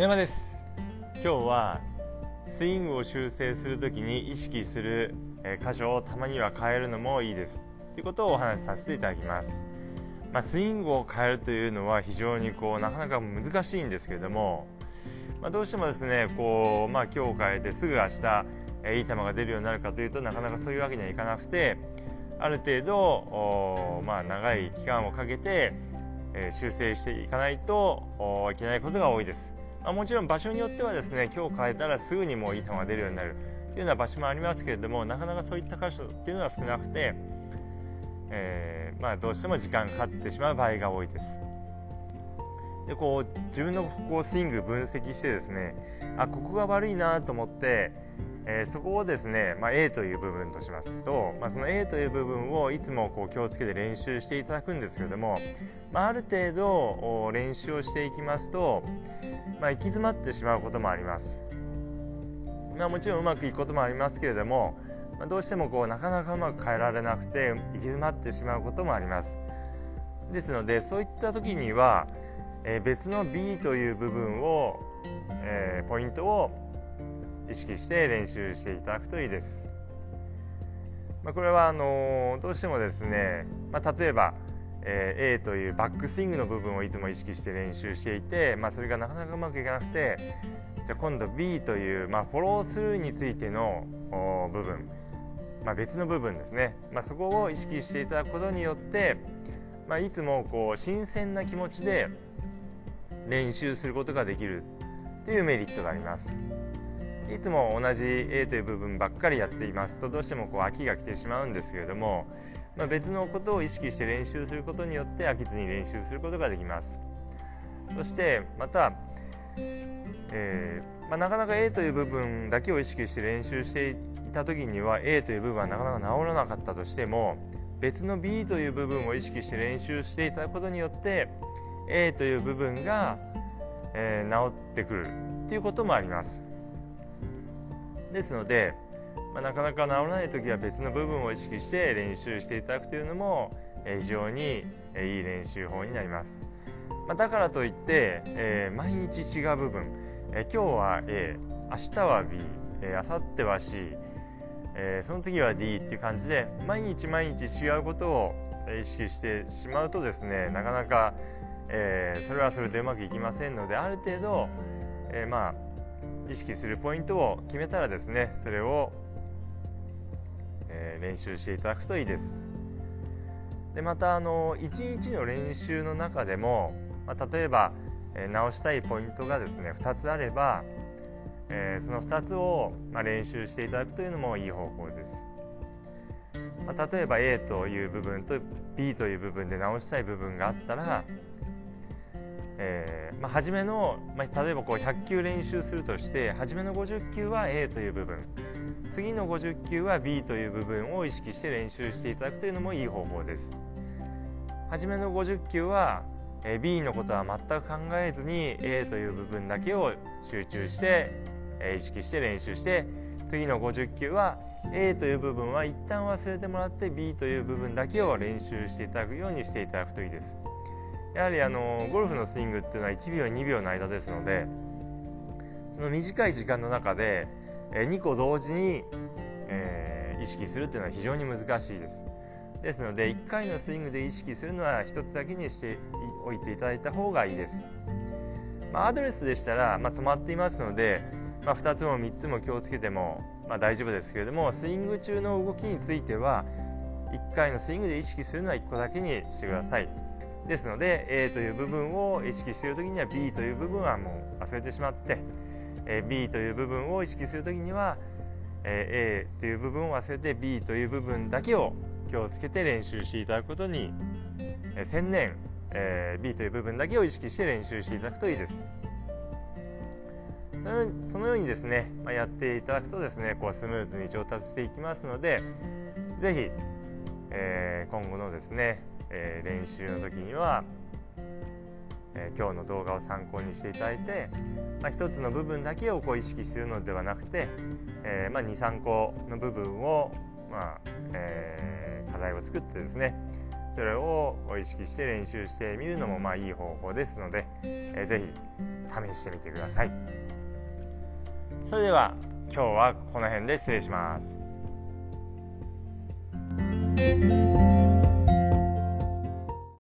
根山です。今日はスイングを修正するときに意識する箇所をたまには変えるのもいいです。ということをお話しさせていただきます、まあ、スイングを変えるというのは非常にこうなかなか難しいんですけれども、まあ、どうしてもですねこう、まあ、今日変えてすぐ明日いい球が出るようになるかというとなかなかそういうわけにはいかなくてある程度、まあ、長い期間をかけて、え修正していかないといけないことが多いです、まあ、もちろん場所によってはですね今日変えたらすぐにもういい球が出るようになる。というような場所もありますけれどもなかなかそういった箇所っていうのは少なくて、えー、まあ、どうしても時間がかかってしまう場合が多いです。でこう自分のこうスイング分析してですねあここが悪いなと思ってえー、そこをですね、まあ、A という部分としますと、まあ、その A という部分をいつもこう気をつけて練習していただくんですけれども、まあ、ある程度練習をしていきますと、まあ、行き詰まってしまうこともあります、まあ、もちろんうまくいくこともありますけれども、まあ、どうしてもこうなかなかうまく変えられなくて行き詰まってしまうこともありますですのでそういった時には、えー、別の B という部分を、えー、ポイントを意識して練習していただくといいです。まあ、これはあのどうしてもですね、まあ、例えば、えー、A というバックスイングの部分をいつも意識して練習していて、まあ、それがなかなかうまくいかなくてじゃあ今度 B という、まあ、フォロースルーについての部分、まあ、別の部分ですね、ま、そこを意識していただくことによって、ま、いつもこう新鮮な気持ちで練習することができるというメリットがあります。いつも同じ A という部分ばっかりやっていますとどうしてもこう飽きが来てしまうんですけれども、まあ、別のことを意識して練習することによって飽きずに練習することができます。そしてまた、えー、まあ、なかなか A という部分だけを意識して練習していた時には A という部分はなかなか治らなかったとしても別の B という部分を意識して練習していただくことによって A という部分が、えー、治ってくるということもあります。ですので、まあ、なかなか治らない時は別の部分を意識して練習していただくというのも、えー、非常に、えー、いい練習法になります、まあ、だからといって、えー、毎日違う部分、え今日は A 明日は B、えー、明後日は C、えその次は D っていう感じで毎日毎日違うことを意識してしまうとですねなかなか、えそれはそれでうまくいきませんのである程度、えまあ意識するポイントを決めたらですねそれを、練習していただくといいです。でまたあの1日の練習の中でも、まあ、例えば、えー、直したいポイントがですね2つあれば、えー、その2つを、まあ、練習していただくというのもいい方法です、まあ、例えば A という部分と B という部分で直したい部分があったらえー、まあ、初めの、まあ、例えばこう100球練習するとして初めの50球は A という部分。次の50球は B という部分を意識して練習していただくというのもいい方法です。初めの50球は、B のことは全く考えずに A という部分だけを集中して、意識して練習して次の50球は A という部分は一旦忘れてもらって B という部分だけを練習していただくようにしていただくといいです。やはりあのゴルフのスイングっていうのは1秒2秒の間ですのでその短い時間の中で2個同時に、えー、意識するっていうのは非常に難しいです。ですので1回のスイングで意識するのは1つだけにしておいていただいた方がいいです、まあ、アドレスでしたら、まあ、止まっていますので、まあ、2つも3つも気をつけても、ま、大丈夫ですけれどもスイング中の動きについては1回のスイングで意識するのは1個だけにしてください。ですので A という部分を意識している時には B という部分はもう忘れてしまって、え B という部分を意識する時には、え A という部分を忘れて B という部分だけを気をつけて練習していただくことに、え専念、え B という部分だけを意識して練習していただくといいです。そのようにですね、まあ、やっていただくとですねこうスムーズに上達していきますので是非、えー、今後のですねえー、練習の時には、えー、今日の動画を参考にしていただいて、まあ、1つの部分だけをこう意識するのではなくて、えーまあ、23個の部分を、まあえ、課題を作ってですねそれを意識して練習してみるのもまあいい方法ですので、えー、ぜひ試してみてください。それでは今日はこの辺で失礼します。